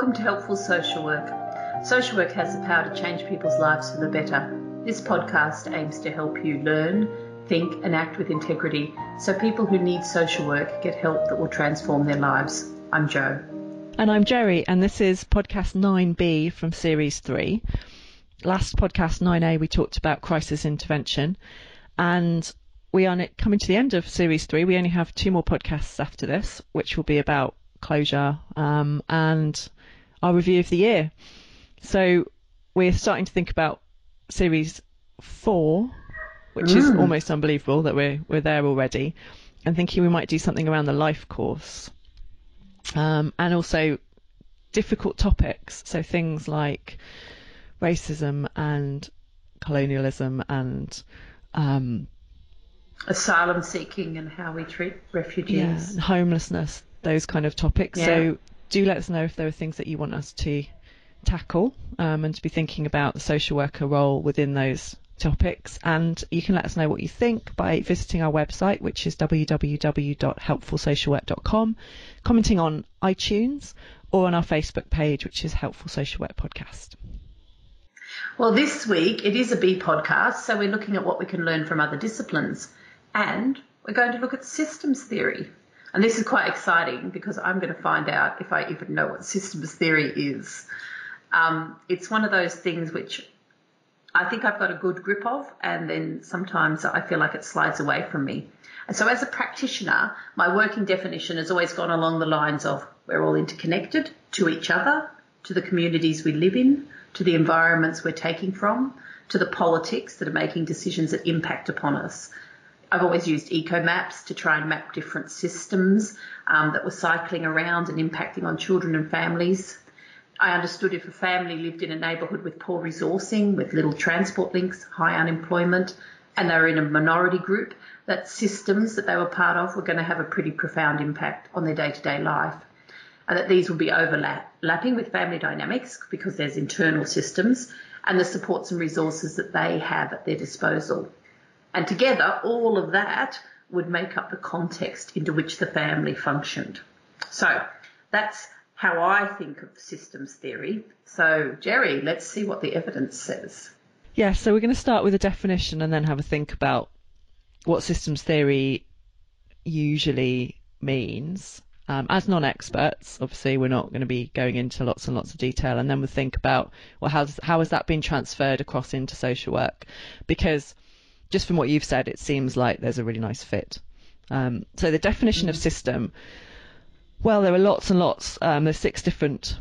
Welcome to Helpful Social Work. Social work has the power to change people's lives for the better. This podcast aims to help you learn, think, and act with integrity so people who need social work get help that will transform their lives. I'm Jo. And I'm Jerry, and this is podcast 9B from series 3. Last podcast 9A, we talked about crisis intervention, and we are coming to the end of series 3. We only have two more podcasts after this, which will be about closure um, and our review of the year. So we're starting to think about series four, which mm. is almost unbelievable that we're we're there already, and thinking we might do something around the life course, um, and also difficult topics. So things like racism and colonialism and um, asylum seeking and how we treat refugees, yeah, homelessness, those kind of topics. Yeah. So do let us know if there are things that you want us to tackle um, and to be thinking about the social worker role within those topics. And you can let us know what you think by visiting our website, which is www.helpfulsocialwork.com, commenting on iTunes or on our Facebook page, which is Helpful Social Work Podcast. Well, this week it is a B podcast, so we're looking at what we can learn from other disciplines. And we're going to look at systems theory. And this is quite exciting because I'm going to find out if I even know what systems theory is. Um, it's one of those things which I think I've got a good grip of, and then sometimes I feel like it slides away from me. And so, as a practitioner, my working definition has always gone along the lines of we're all interconnected to each other, to the communities we live in, to the environments we're taking from, to the politics that are making decisions that impact upon us. I've always used eco maps to try and map different systems um, that were cycling around and impacting on children and families. I understood if a family lived in a neighbourhood with poor resourcing, with little transport links, high unemployment, and they were in a minority group, that systems that they were part of were going to have a pretty profound impact on their day to day life. And that these would be overlapping with family dynamics because there's internal systems and the supports and resources that they have at their disposal. And together, all of that would make up the context into which the family functioned. So that's how I think of systems theory. So, Jerry, let's see what the evidence says. Yeah, so we're going to start with a definition and then have a think about what systems theory usually means. Um, as non-experts, obviously, we're not going to be going into lots and lots of detail, and then we'll think about well, how's, how has that been transferred across into social work? Because just from what you've said, it seems like there's a really nice fit. Um, so the definition mm-hmm. of system, well, there are lots and lots. Um, there's six different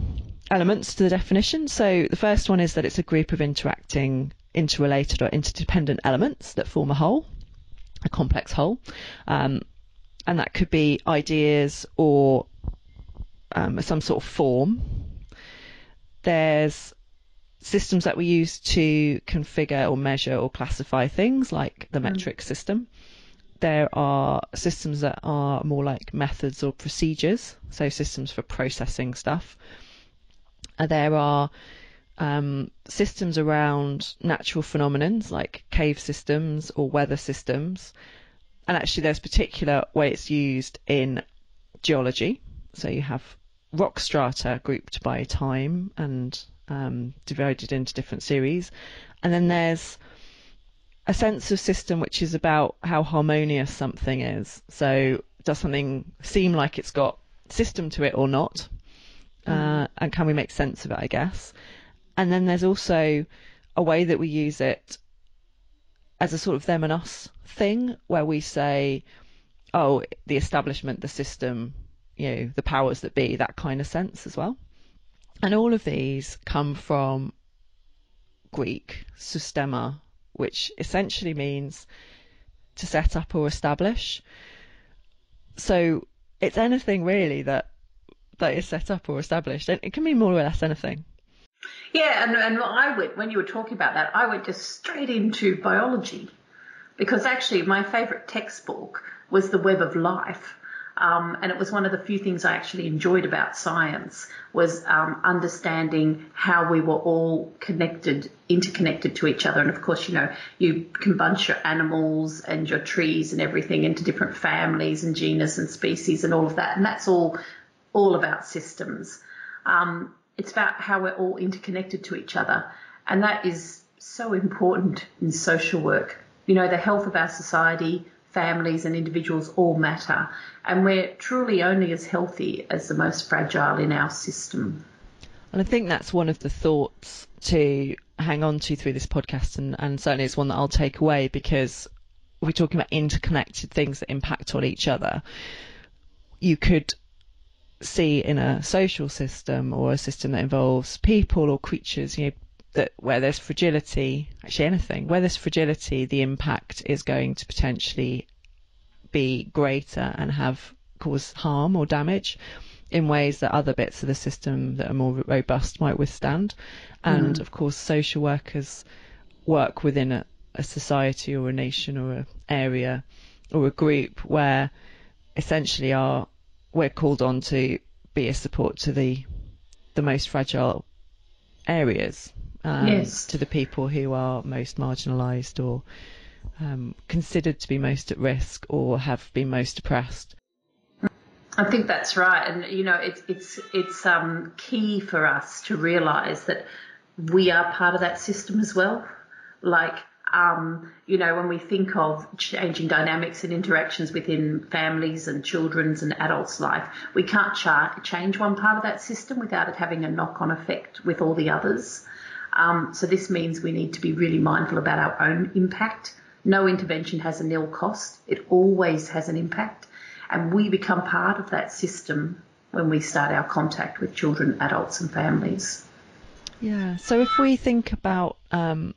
elements to the definition. So the first one is that it's a group of interacting, interrelated or interdependent elements that form a whole, a complex whole. Um, and that could be ideas or um, some sort of form. There's systems that we use to configure or measure or classify things, like the mm. metric system. There are systems that are more like methods or procedures, so systems for processing stuff. And uh, there are um, systems around natural phenomena like cave systems or weather systems. And actually, there's particular way it's used in geology. So you have rock strata grouped by time and um, divided into different series. And then there's a sense of system which is about how harmonious something is. So does something seem like it's got system to it or not? Mm. Uh, and can we make sense of it, I guess? And then there's also a way that we use it as a sort of them and us thing where we say, oh, the establishment, the system, you know, the powers that be, that kind of sense as well. And all of these come from Greek, systema, which essentially means to set up or establish. So it's anything really that that is set up or established. And it can mean more or less anything. Yeah, and, and I went when you were talking about that, I went just straight into biology because actually my favourite textbook was The Web of Life um, and it was one of the few things I actually enjoyed about science was um, understanding how we were all connected, interconnected to each other. And of course, you know, you can bunch your animals and your trees and everything into different families and genus and species and all of that. And that's all, all about systems. Um, it's about how we're all interconnected to each other. And that is so important in social work. You know, the health of our society, families, and individuals all matter. And we're truly only as healthy as the most fragile in our system. And I think that's one of the thoughts to hang on to through this podcast, and, and certainly it's one that I'll take away because we're talking about interconnected things that impact on each other. You could see in a social system or a system that involves people or creatures, you know, that where there's fragility, actually anything, where there's fragility, the impact is going to potentially be greater and have cause harm or damage in ways that other bits of the system that are more robust might withstand. And mm. of course, social workers work within a, a society or a nation or an area or a group where essentially are we're called on to be a support to the the most fragile areas um, yes. to the people who are most marginalised or um, considered to be most at risk or have been most oppressed. I think that's right, and you know it's it's it's um, key for us to realise that we are part of that system as well. Like um, you know, when we think of changing dynamics and interactions within families and children's and adults' life, we can't char- change one part of that system without it having a knock-on effect with all the others. Um, so this means we need to be really mindful about our own impact. No intervention has a nil cost. It always has an impact. And we become part of that system when we start our contact with children, adults and families. Yeah. So if we think about um,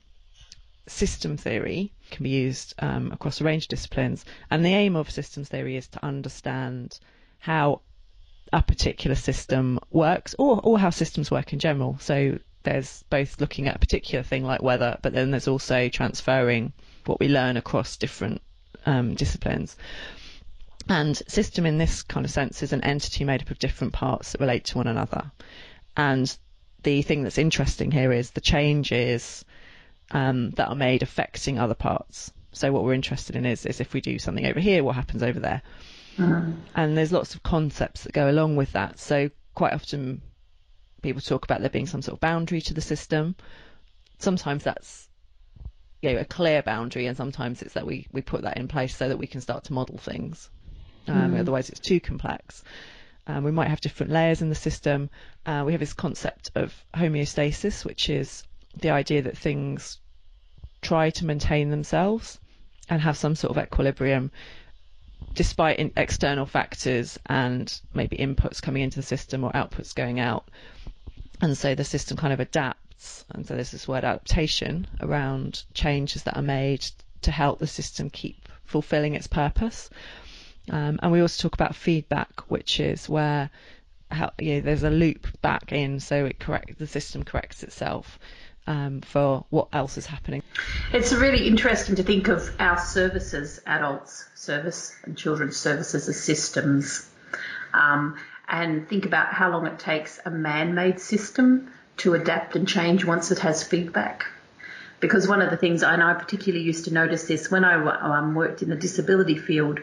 system theory can be used um, across a range of disciplines, and the aim of systems theory is to understand how a particular system works, or or how systems work in general. So there's both looking at a particular thing like weather, but then there's also transferring what we learn across different um, disciplines. And system in this kind of sense is an entity made up of different parts that relate to one another. And the thing that's interesting here is the changes um, that are made affecting other parts. So what we're interested in is, is if we do something over here, what happens over there? Mm. And there's lots of concepts that go along with that. So quite often people talk about there being some sort of boundary to the system. Sometimes that's you know, a clear boundary, and sometimes it's that we, we put that in place so that we can start to model things. Um, mm. Otherwise, it's too complex. Um, we might have different layers in the system. Uh, we have this concept of homeostasis, which is the idea that things try to maintain themselves and have some sort of equilibrium despite external factors and maybe inputs coming into the system or outputs going out. And so the system kind of adapts. And so there's this word adaptation around changes that are made to help the system keep fulfilling its purpose. Um, and we also talk about feedback, which is where how, you know, there's a loop back in, so it correct the system corrects itself um, for what else is happening. It's really interesting to think of our services, adults service and children's services as systems, um, and think about how long it takes a man-made system to adapt and change once it has feedback because one of the things, and I particularly used to notice this when I um, worked in the disability field,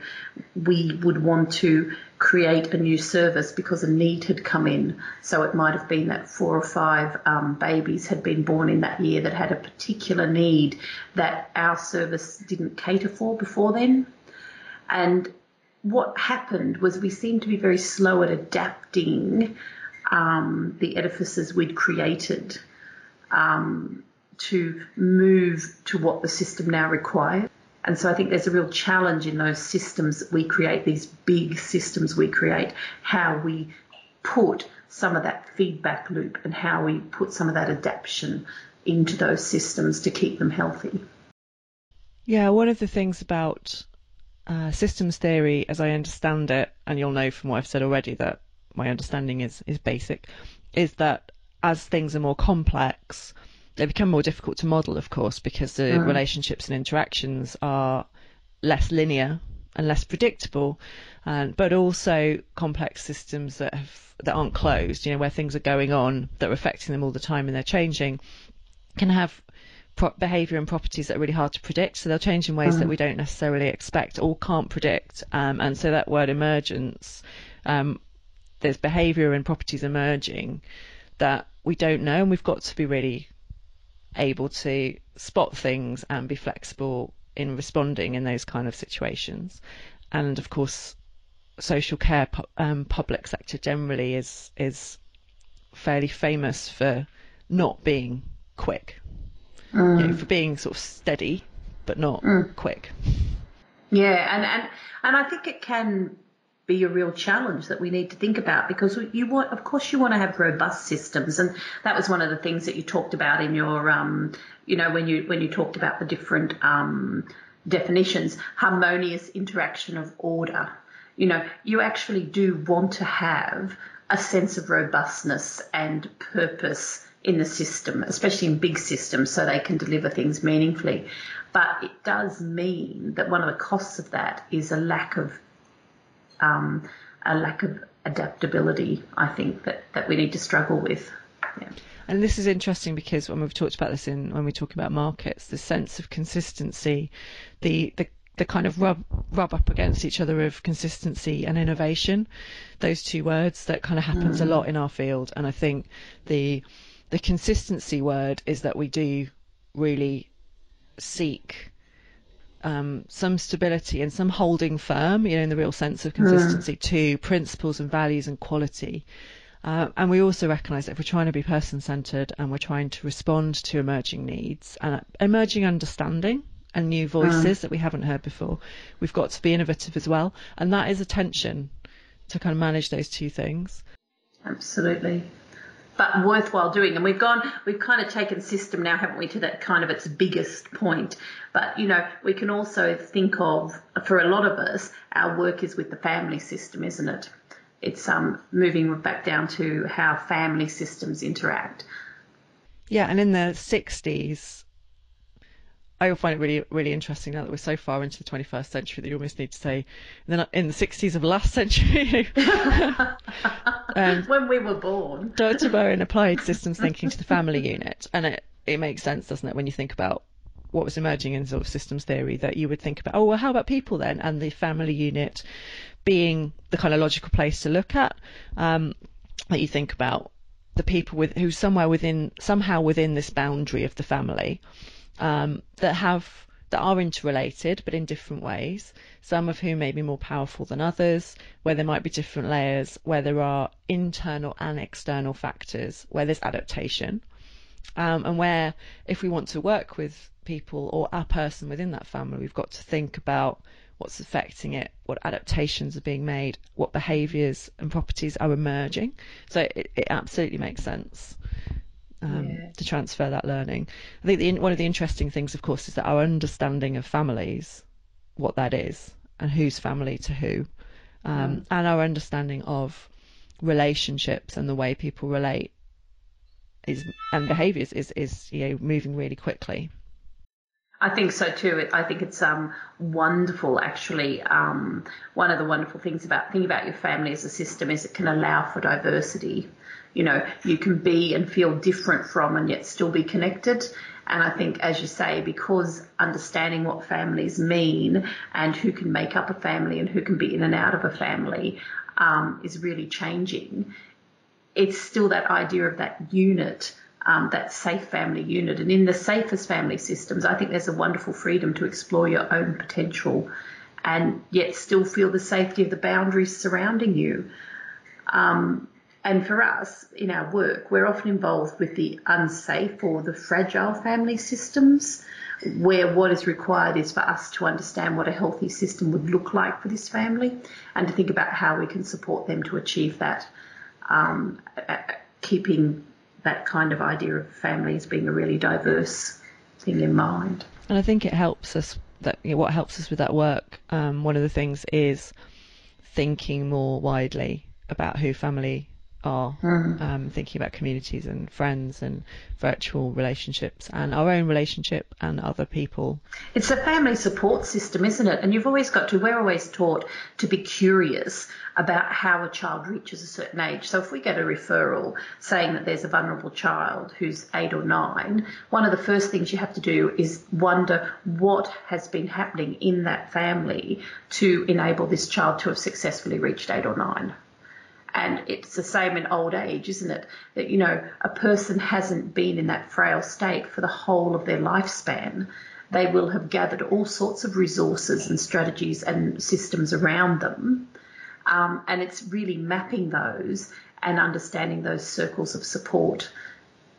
we would want to create a new service because a need had come in. So it might have been that four or five um, babies had been born in that year that had a particular need that our service didn't cater for before then. And what happened was we seemed to be very slow at adapting um, the edifices we'd created. Um, to move to what the system now requires. And so I think there's a real challenge in those systems that we create, these big systems we create, how we put some of that feedback loop and how we put some of that adaptation into those systems to keep them healthy. Yeah, one of the things about uh, systems theory, as I understand it, and you'll know from what I've said already that my understanding is, is basic, is that as things are more complex, they become more difficult to model, of course, because the mm. relationships and interactions are less linear and less predictable, and, but also complex systems that have that aren't closed. You know, where things are going on that are affecting them all the time and they're changing, can have pro- behaviour and properties that are really hard to predict. So they'll change in ways mm. that we don't necessarily expect or can't predict. Um, and so that word emergence um, there's behaviour and properties emerging that we don't know, and we've got to be really able to spot things and be flexible in responding in those kind of situations. And of course, social care um, public sector generally is is fairly famous for not being quick, mm. you know, for being sort of steady but not mm. quick. Yeah, and, and and I think it can be a real challenge that we need to think about because you want, of course, you want to have robust systems, and that was one of the things that you talked about in your, um, you know, when you when you talked about the different um, definitions, harmonious interaction of order. You know, you actually do want to have a sense of robustness and purpose in the system, especially in big systems, so they can deliver things meaningfully. But it does mean that one of the costs of that is a lack of um, a lack of adaptability. I think that that we need to struggle with. Yeah. And this is interesting because when we've talked about this in when we talk about markets, the sense of consistency, the the the kind of rub rub up against each other of consistency and innovation, those two words that kind of happens mm. a lot in our field. And I think the the consistency word is that we do really seek um, some stability and some holding firm, you know, in the real sense of consistency mm. to principles and values and quality. Uh, and we also recognise that if we're trying to be person centred and we're trying to respond to emerging needs and emerging understanding and new voices mm. that we haven't heard before, we've got to be innovative as well. And that is a tension to kind of manage those two things. Absolutely but worthwhile doing. And we've gone, we've kind of taken system now, haven't we, to that kind of its biggest point. But, you know, we can also think of, for a lot of us, our work is with the family system, isn't it? It's um, moving back down to how family systems interact. Yeah, and in the 60s, I find it really, really interesting now that we're so far into the 21st century that you almost need to say, then in the 60s of last century, um, when we were born, Dr. Bowen applied systems thinking to the family unit, and it it makes sense, doesn't it, when you think about what was emerging in sort of systems theory that you would think about, oh well, how about people then, and the family unit being the kind of logical place to look at. Um, that you think about the people with who somewhere within somehow within this boundary of the family um, that have that are interrelated but in different ways, some of whom may be more powerful than others, where there might be different layers, where there are internal and external factors, where there's adaptation, um, and where if we want to work with people or a person within that family, we've got to think about what's affecting it, what adaptations are being made, what behaviours and properties are emerging. So it, it absolutely makes sense um, yeah. to transfer that learning. I think the, one of the interesting things, of course, is that our understanding of families, what that is, and who's family to who, um, mm. and our understanding of relationships and the way people relate is and behaviours is is you know moving really quickly. I think so too. I think it's um, wonderful, actually. Um, one of the wonderful things about thinking about your family as a system is it can allow for diversity you know, you can be and feel different from and yet still be connected. And I think, as you say, because understanding what families mean and who can make up a family and who can be in and out of a family um, is really changing, it's still that idea of that unit. Um, that safe family unit. And in the safest family systems, I think there's a wonderful freedom to explore your own potential and yet still feel the safety of the boundaries surrounding you. Um, and for us, in our work, we're often involved with the unsafe or the fragile family systems, where what is required is for us to understand what a healthy system would look like for this family and to think about how we can support them to achieve that, um, keeping that kind of idea of family as being a really diverse thing in mind. And I think it helps us that you know, what helps us with that work. Um, one of the things is thinking more widely about who family are mm. um, thinking about communities and friends and virtual relationships and our own relationship and other people. It's a family support system, isn't it? And you've always got to, we're always taught to be curious about how a child reaches a certain age. So if we get a referral saying that there's a vulnerable child who's eight or nine, one of the first things you have to do is wonder what has been happening in that family to enable this child to have successfully reached eight or nine And it's the same in old age, isn't it? That, you know, a person hasn't been in that frail state for the whole of their lifespan. They will have gathered all sorts of resources and strategies and systems around them. Um, and it's really mapping those and understanding those circles of support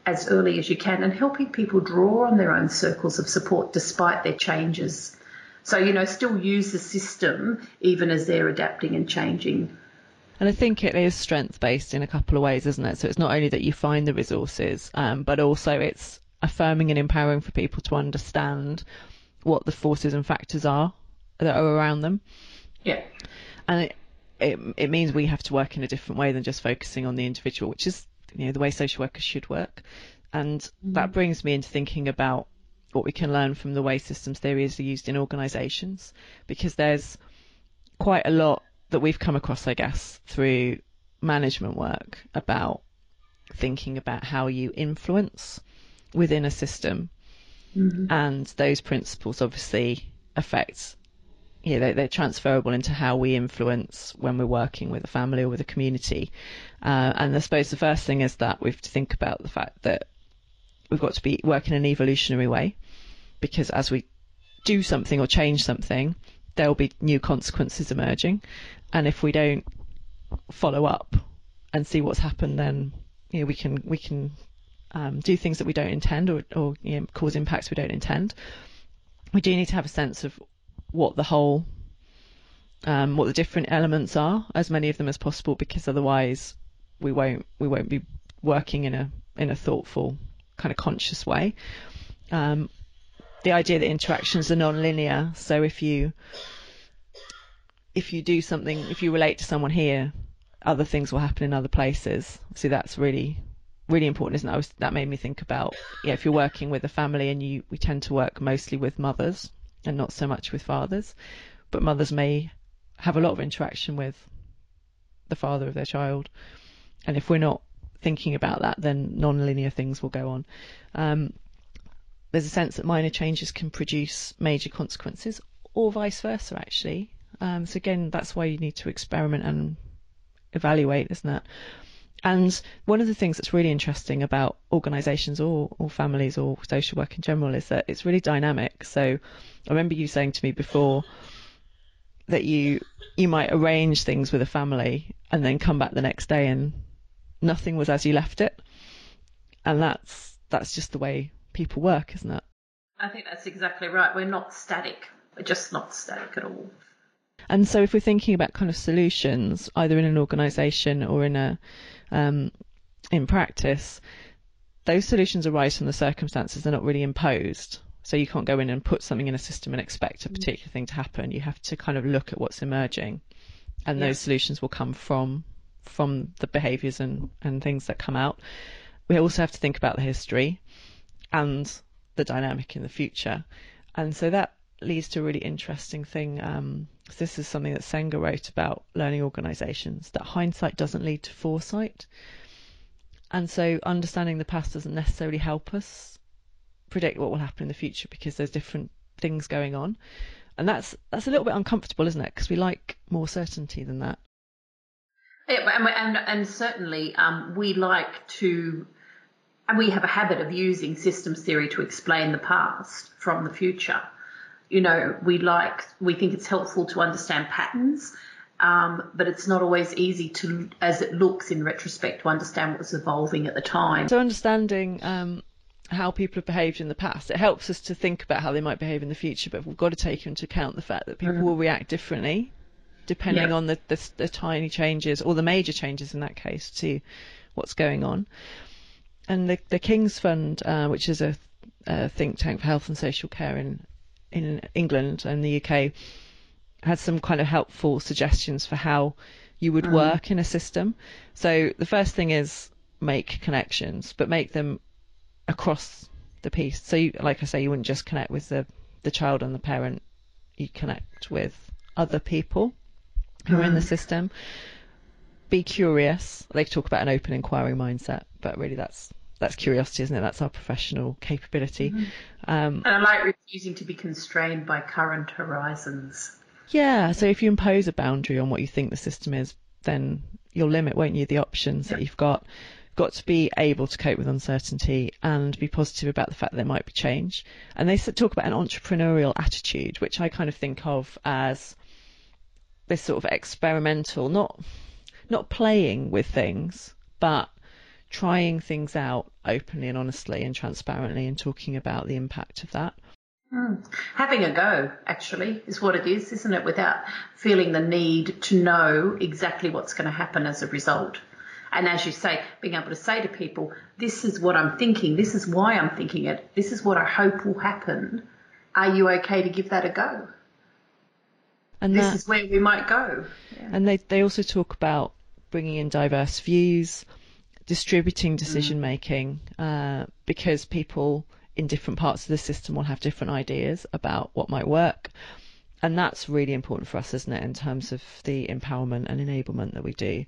as early as you can and helping people draw on their own circles of support despite their changes. So, you know, still use the system even as they're adapting and changing. And I think it is strength based in a couple of ways, isn't it? So it's not only that you find the resources, um, but also it's affirming and empowering for people to understand what the forces and factors are that are around them. Yeah. And it, it, it means we have to work in a different way than just focusing on the individual, which is you know the way social workers should work. And mm-hmm. that brings me into thinking about what we can learn from the way systems theory is used in organisations, because there's quite a lot that we've come across, I guess, through management work about thinking about how you influence within a system, mm-hmm. and those principles obviously affect you know, they're transferable into how we influence when we're working with a family or with a community. Uh, and I suppose the first thing is that we have to think about the fact that we've got to be working in an evolutionary way because as we do something or change something, there'll be new consequences emerging. And if we don't follow up and see what's happened, then you know, we can we can um, do things that we don't intend or, or you know, cause impacts we don't intend. We do need to have a sense of what the whole, um, what the different elements are, as many of them as possible, because otherwise we won't we won't be working in a in a thoughtful kind of conscious way. Um, the idea that interactions are non-linear, so if you if you do something, if you relate to someone here, other things will happen in other places. So that's really really important, isn't it? Was, that made me think about yeah, if you're working with a family and you we tend to work mostly with mothers and not so much with fathers. But mothers may have a lot of interaction with the father of their child. And if we're not thinking about that, then non-linear things will go on. Um, there's a sense that minor changes can produce major consequences, or vice versa, actually. Um, so again, that's why you need to experiment and evaluate, isn't it? And one of the things that's really interesting about organisations or, or families or social work in general is that it's really dynamic. So I remember you saying to me before that you you might arrange things with a family and then come back the next day and nothing was as you left it. And that's that's just the way people work, isn't it? I think that's exactly right. We're not static. We're just not static at all. And so if we're thinking about kind of solutions, either in an organisation or in a um, in practice, those solutions arise from the circumstances. They're not really imposed. So you can't go in and put something in a system and expect a mm. particular thing to happen. You have to kind of look at what's emerging, and yeah. those solutions will come from from the behaviours and, and things that come out. We also have to think about the history and the dynamic in the future, and so that leads to a really interesting thing. Um, this is something that Senge wrote about learning organisations that hindsight doesn't lead to foresight. And so understanding the past doesn't necessarily help us predict what will happen in the future because there's different things going on. And that's that's a little bit uncomfortable, isn't it? Because we like more certainty than that. Yeah, and, and, and certainly um, we like to, and we have a habit of using systems theory to explain the past from the future you know, we like, we think it's helpful to understand patterns, um, but it's not always easy to, as it looks in retrospect, to understand what was evolving at the time. So understanding um, how people have behaved in the past, it helps us to think about how they might behave in the future, but we've got to take into account the fact that people mm-hmm. will react differently depending on the, the, the tiny changes or the major changes in that case to what's going on. And the, the King's Fund, uh, which is a, a, think tank for health and social care in in England and the UK had some kind of helpful suggestions for how you would mm. work in a system. So the first thing is make connections, but make them across the piece. So, you, like I say, you wouldn't just connect with the the child and the parent. You connect with other people who mm. are in the mm. system. Be curious. They talk about an open inquiry mindset, but really that's that's curiosity, isn't it? That's our professional capability. Mm-hmm. Um, and I like refusing to be constrained by current horizons. Yeah. So if you impose a boundary on what you think the system is, then you'll limit, won't you, the options that you've got. Got to be able to cope with uncertainty and be positive about the fact that there might be change. And they talk about an entrepreneurial attitude, which I kind of think of as this sort of experimental, not not playing with things, but trying things out openly and honestly and transparently and talking about the impact of that. Mm. Having a go, actually, is what it is, isn't it? Without feeling the need to know exactly what's going to happen as a result. And as you say, being able to say to people, this is what I'm thinking, this is why I'm thinking it, this is what I hope will happen. Are you okay to give that a go? And this that, is where we might go. Yeah. And they, they also talk about bringing in diverse views, distributing decision making, mm. uh, because people in different parts of the system will have different ideas about what might work. And that's really important for us, isn't it, in terms of the empowerment and enablement that we do.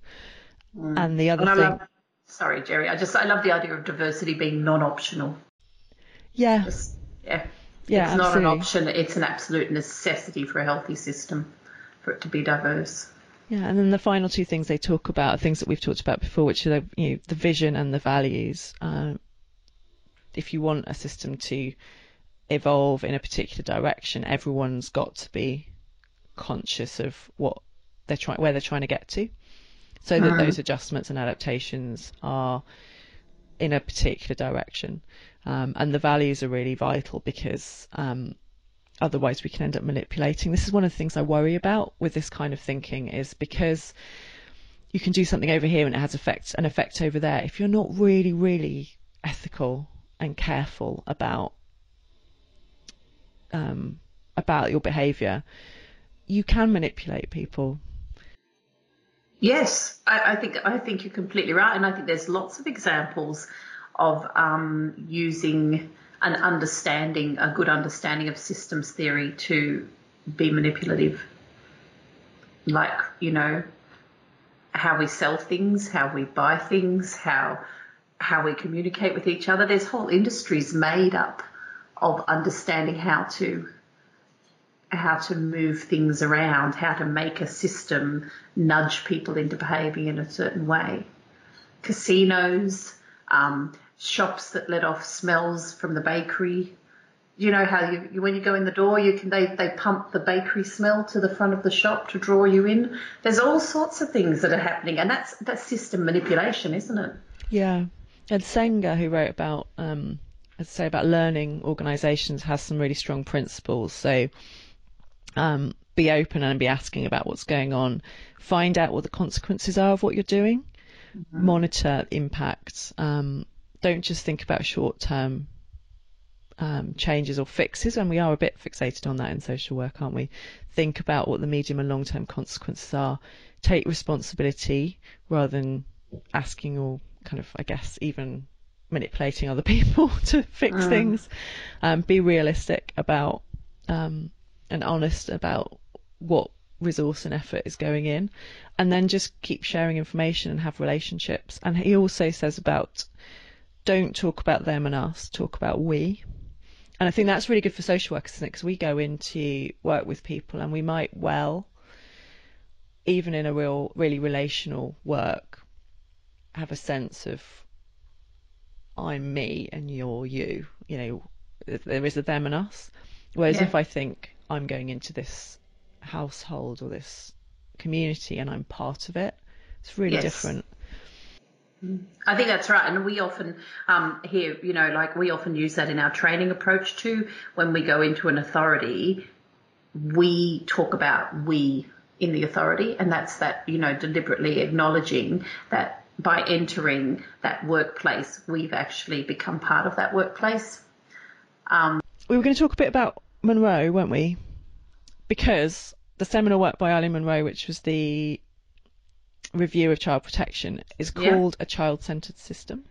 Mm. And the other and thing. Love, sorry, Jerry. I just I love the idea of diversity being non-optional. Yeah. Just, yeah. Yeah. It's absolutely. not an option. It's an absolute necessity for a healthy system for it to be diverse. Yeah, and then the final two things they talk about are things that we've talked about before, which are the, you know, the vision and the values. Uh, if you want a system to evolve in a particular direction, everyone's got to be conscious of what they're trying, where they're trying to get to, so that those adjustments and adaptations are in a particular direction. Um, and the values are really vital because um, otherwise we can end up manipulating. This is one of the things I worry about with this kind of thinking is because you can do something over here and it has effect an effect over there. If you're not really, really ethical and careful about um, about your behaviour, you can manipulate people. Yes, I, I, think I think you're completely right, and I think there's lots of examples of um, using an understanding, a good understanding of systems theory to be manipulative. Like you know, how we sell things, how we buy things, how how we communicate with each other. There's whole industries made up of understanding how to how to move things around, how to make a system nudge people into behaving in a certain way. Casinos, um, shops that let off smells from the bakery. You know how you, you, when you go in the door, you can they they pump the bakery smell to the front of the shop to draw you in. There's all sorts of things that are happening, and that's that's system manipulation, isn't it? Yeah, and Senge, who wrote about, um, as I say, about learning organisations, has some really strong principles. So um, be open and be asking about what's going on. Find out what the consequences are of what you're doing. Mm-hmm. Monitor impacts. Um, don't just think about short-term um, changes or fixes, and we are a bit fixated on that in social work, aren't we? Think about what the medium and long-term consequences are. Take responsibility rather than asking or kind of, I guess, even manipulating other people to fix mm. things. Um, be realistic about um, and honest about what resource and effort is going in, and then just keep sharing information and have relationships. And he also says about don't talk about them and us, talk about we. And I think that's really good for social workers, isn't it? Because we go into work with people and we might well, even in a real, really relational work, have a sense of I'm me and you're you. You know, there is a them and us. Whereas yeah. if I think I'm going into this household or this community and I'm part of it, it's really yes. different. I think that's right, and we often um, hear, you know, like we often use that in our training approach too. When we go into an authority, we talk about we in the authority, and that's that, you know, deliberately acknowledging that by entering that workplace, we've actually become part of that workplace. Um, we were going to talk a bit about Munro, weren't we? Because the seminal work by Eileen Munro, which was the review of child protection, is called yeah. a child-centered system.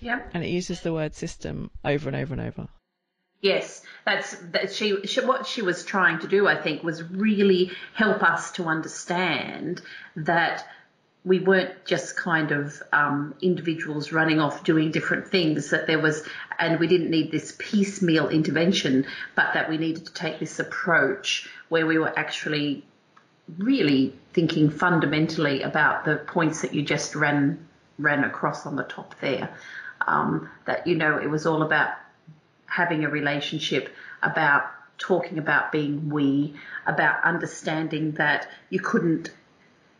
Yeah. And it uses the word system over and over and over. Yes, that's that. She, she, what she was trying to do, I think, was really help us to understand that we weren't just kind of um, individuals running off doing different things, that there was, and we didn't need this piecemeal intervention, but that we needed to take this approach where we were actually really thinking fundamentally about the points that you just ran ran across on the top there. Um, that you know it was all about having a relationship, about talking about being we, about understanding that you couldn't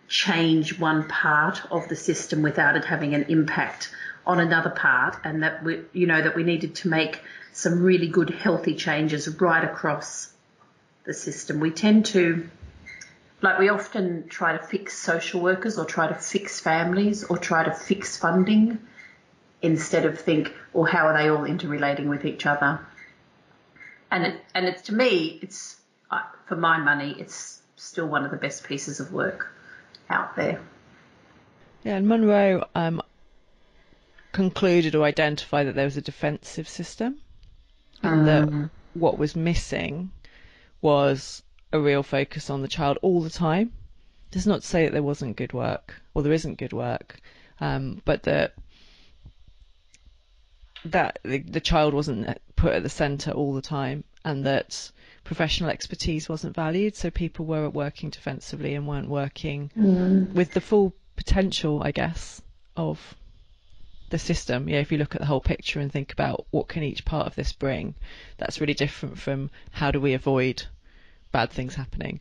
change one part of the system without it having an impact on another part, and that we, you know, that we needed to make some really good, healthy changes right across the system. We tend to, like, we often try to fix social workers or try to fix families or try to fix funding instead of think, well, how are they all interrelating with each other? And it, and it's to me, it's for my money, it's still one of the best pieces of work out there. Yeah, and Munro um, concluded or identified that there was a defensive system, and that mm. what was missing was a real focus on the child all the time. Does not to say that there wasn't good work or there isn't good work, um, but that that the, the child wasn't put at the centre all the time, and that professional expertise wasn't valued. So people were working defensively and weren't working mm. with the full potential, I guess, of the system. Yeah, if you look at the whole picture and think about what can each part of this bring, that's really different from how do we avoid bad things happening.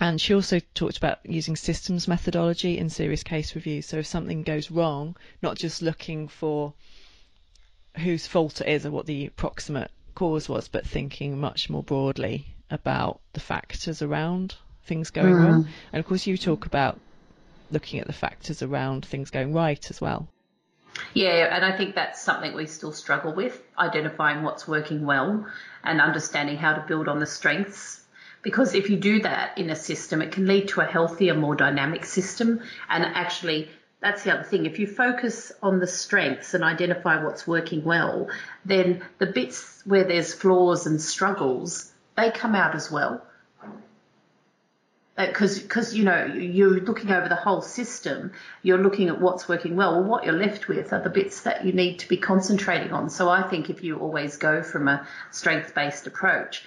And she also talked about using systems methodology in serious case reviews. So if something goes wrong, not just looking for whose fault it is or what the proximate cause was, but thinking much more broadly about the factors around things going mm. wrong. And of course, you talk about looking at the factors around things going right as well. Yeah, and I think that's something we still struggle with identifying what's working well and understanding how to build on the strengths. Because if you do that in a system, it can lead to a healthier, more dynamic system. And actually, that's the other thing. If you focus on the strengths and identify what's working well, then the bits where there's flaws and struggles, they come out as well because uh, because you know you're looking over the whole system you're looking at what's working well. Well what you're left with are the bits that you need to be concentrating on. So i think if you always go from a strength based approach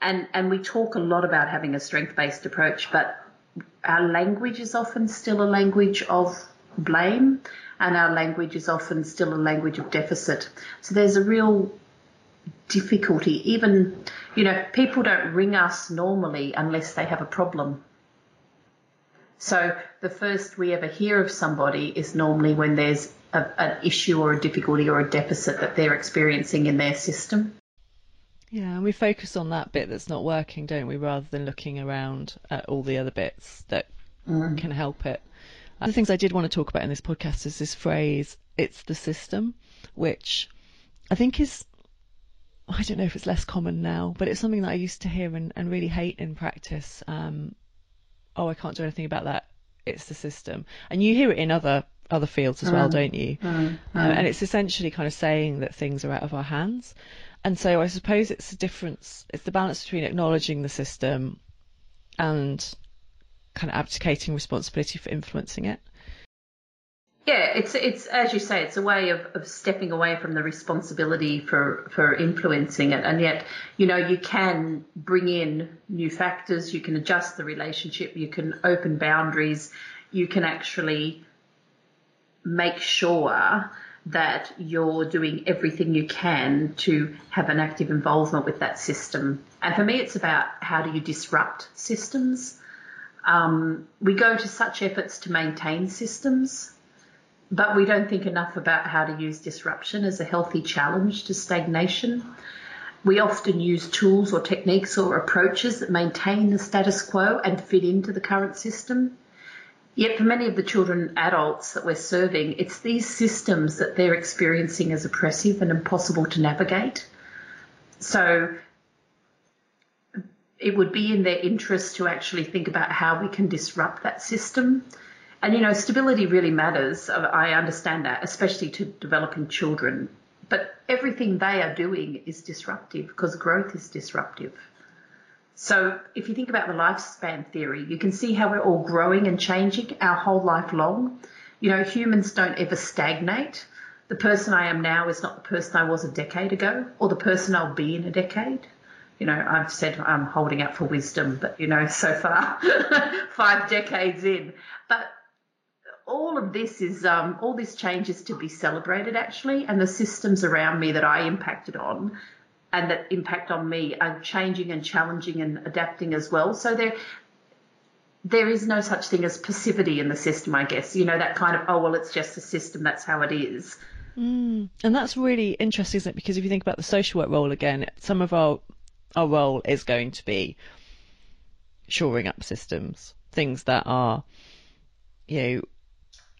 and and we talk a lot about having a strength based approach but our language is often still a language of blame and our language is often still a language of deficit. So there's a real difficulty. Even, you know, people don't ring us normally unless they have a problem. So the first we ever hear of somebody is normally when there's a, an issue or a difficulty or a deficit that they're experiencing in their system. Yeah, and we focus on that bit that's not working, don't we, rather than looking around at all the other bits that mm. can help it. One of the things I did want to talk about in this podcast is this phrase, it's the system, which I think is I don't know if it's less common now, but it's something that I used to hear and, and really hate in practice. Um, oh, I can't do anything about that. It's the system, and you hear it in other other fields as mm. well, don't you? Uh, and it's essentially kind of saying that things are out of our hands. And so I suppose it's the difference. It's the balance between acknowledging the system and kind of abdicating responsibility for influencing it. It's it's as you say, it's a way of, of stepping away from the responsibility for for influencing it, and yet you know you can bring in new factors, you can adjust the relationship, you can open boundaries, you can actually make sure that you're doing everything you can to have an active involvement with that system. And for me, it's about how do you disrupt systems. Um, we go to such efforts to maintain systems but we don't think enough about how to use disruption as a healthy challenge to stagnation. We often use tools or techniques or approaches that maintain the status quo and fit into the current system. Yet for many of the children and adults that we're serving, it's these systems that they're experiencing as oppressive and impossible to navigate. So it would be in their interest to actually think about how we can disrupt that system and you know, stability really matters. I understand that, especially to developing children. But everything they are doing is disruptive because growth is disruptive. So if you think about the lifespan theory, you can see how we're all growing and changing our whole life long. You know, humans don't ever stagnate. The person I am now is not the person I was a decade ago or the person I'll be in a decade. you know, I've said I'm holding out for wisdom, but you know, so far, five decades in. But all of this is, um, all this change is to be celebrated actually, and the systems around me that I impacted on and that impact on me are changing and challenging and adapting as well. So there, there is no such thing as passivity in the system, I guess. You know, that kind of, oh, well, it's just a system, that's how it is. Mm. And that's really interesting, isn't it? Because if you think about the social work role again, some of our our role is going to be shoring up systems, things that are, you know,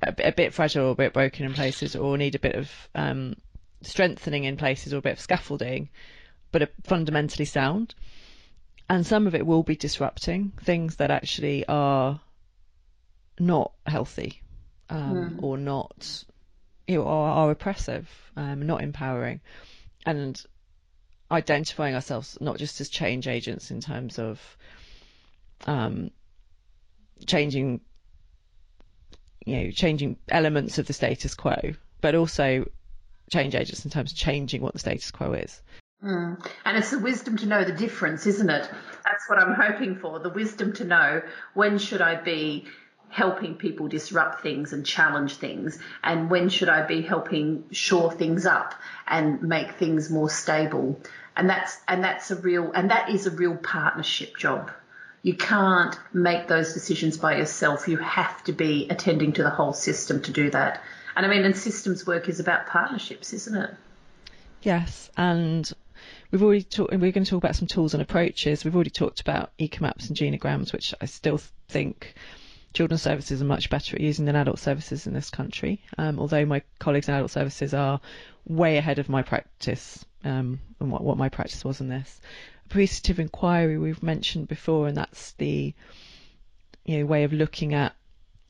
a, a bit fragile or a bit broken in places, or need a bit of um, strengthening in places or a bit of scaffolding, but are fundamentally sound. And some of it will be disrupting things that actually are not healthy um, mm. or not you know, are, are oppressive, um, not empowering, and identifying ourselves not just as change agents in terms of um, changing, you know, changing elements of the status quo, but also change agents of changing what the status quo is. Mm. And it's the wisdom to know the difference, isn't it? That's what I'm hoping for. The wisdom to know when should I be helping people disrupt things and challenge things and when should I be helping shore things up and make things more stable and that's and that's a real and that is a real partnership job you can't make those decisions by yourself you have to be attending to the whole system to do that and I mean and systems work is about partnerships isn't it yes and we've already talked we're going to talk about some tools and approaches we've already talked about ecomaps and genograms which I still think children's services are much better at using than adult services in this country. Um, although my colleagues in adult services are way ahead of my practice um, and what, what my practice was in this. Appreciative inquiry we've mentioned before, and that's the you know way of looking at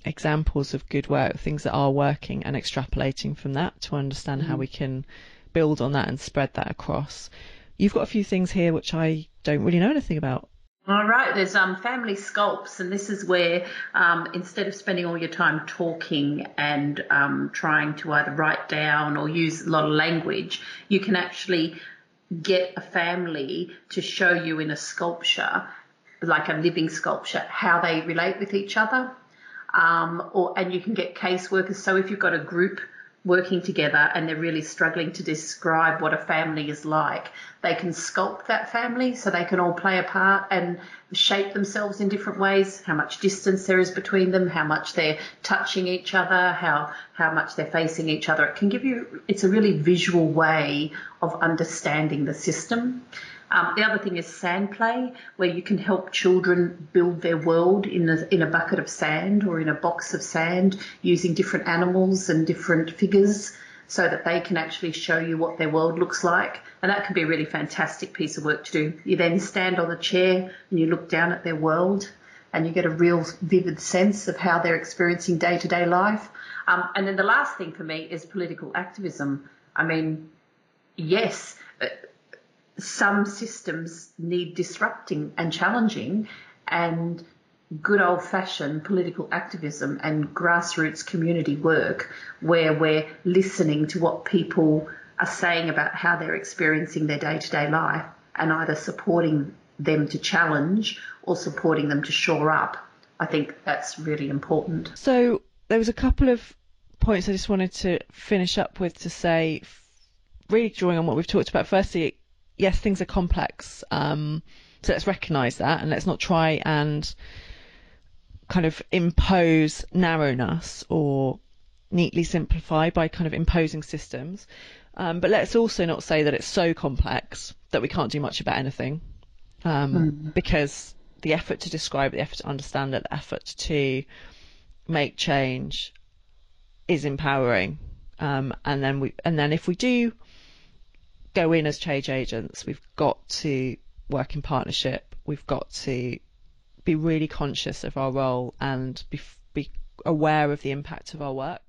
examples of good work, things that are working, and extrapolating from that to understand mm-hmm. how we can build on that and spread that across. You've got a few things here which I don't really know anything about. All right, there's um, family sculpts, and this is where um, instead of spending all your time talking and um, trying to either write down or use a lot of language, you can actually get a family to show you in a sculpture, like a living sculpture, how they relate with each other. Um, or and you can get caseworkers. So if you've got a group working together and they're really struggling to describe what a family is like, they can sculpt that family so they can all play a part and shape themselves in different ways, how much distance there is between them, how much they're touching each other, how, how much they're facing each other. It can give you, it's a really visual way of understanding the system. Um, the other thing is sand play, where you can help children build their world in a, in a bucket of sand or in a box of sand using different animals and different figures so that they can actually show you what their world looks like. And that can be a really fantastic piece of work to do. You then stand on the chair and you look down at their world and you get a real vivid sense of how they're experiencing day to day life. Um, and then the last thing for me is political activism. I mean, yes, some systems need disrupting and challenging, and good old fashioned political activism and grassroots community work where we're listening to what people are saying about how they're experiencing their day to day life and either supporting them to challenge or supporting them to shore up. I think that's really important. So there was a couple of points I just wanted to finish up with to say, really drawing on what we've talked about. Firstly, yes, things are complex. Um, so let's recognise that and let's not try and kind of impose narrowness or neatly simplify by kind of imposing systems. Um, but let's also not say that it's so complex that we can't do much about anything, um, mm. because the effort to describe, the effort to understand it, the effort to make change is empowering. Um, and then we, and then if we do go in as change agents, we've got to work in partnership. We've got to be really conscious of our role and be, be aware of the impact of our work.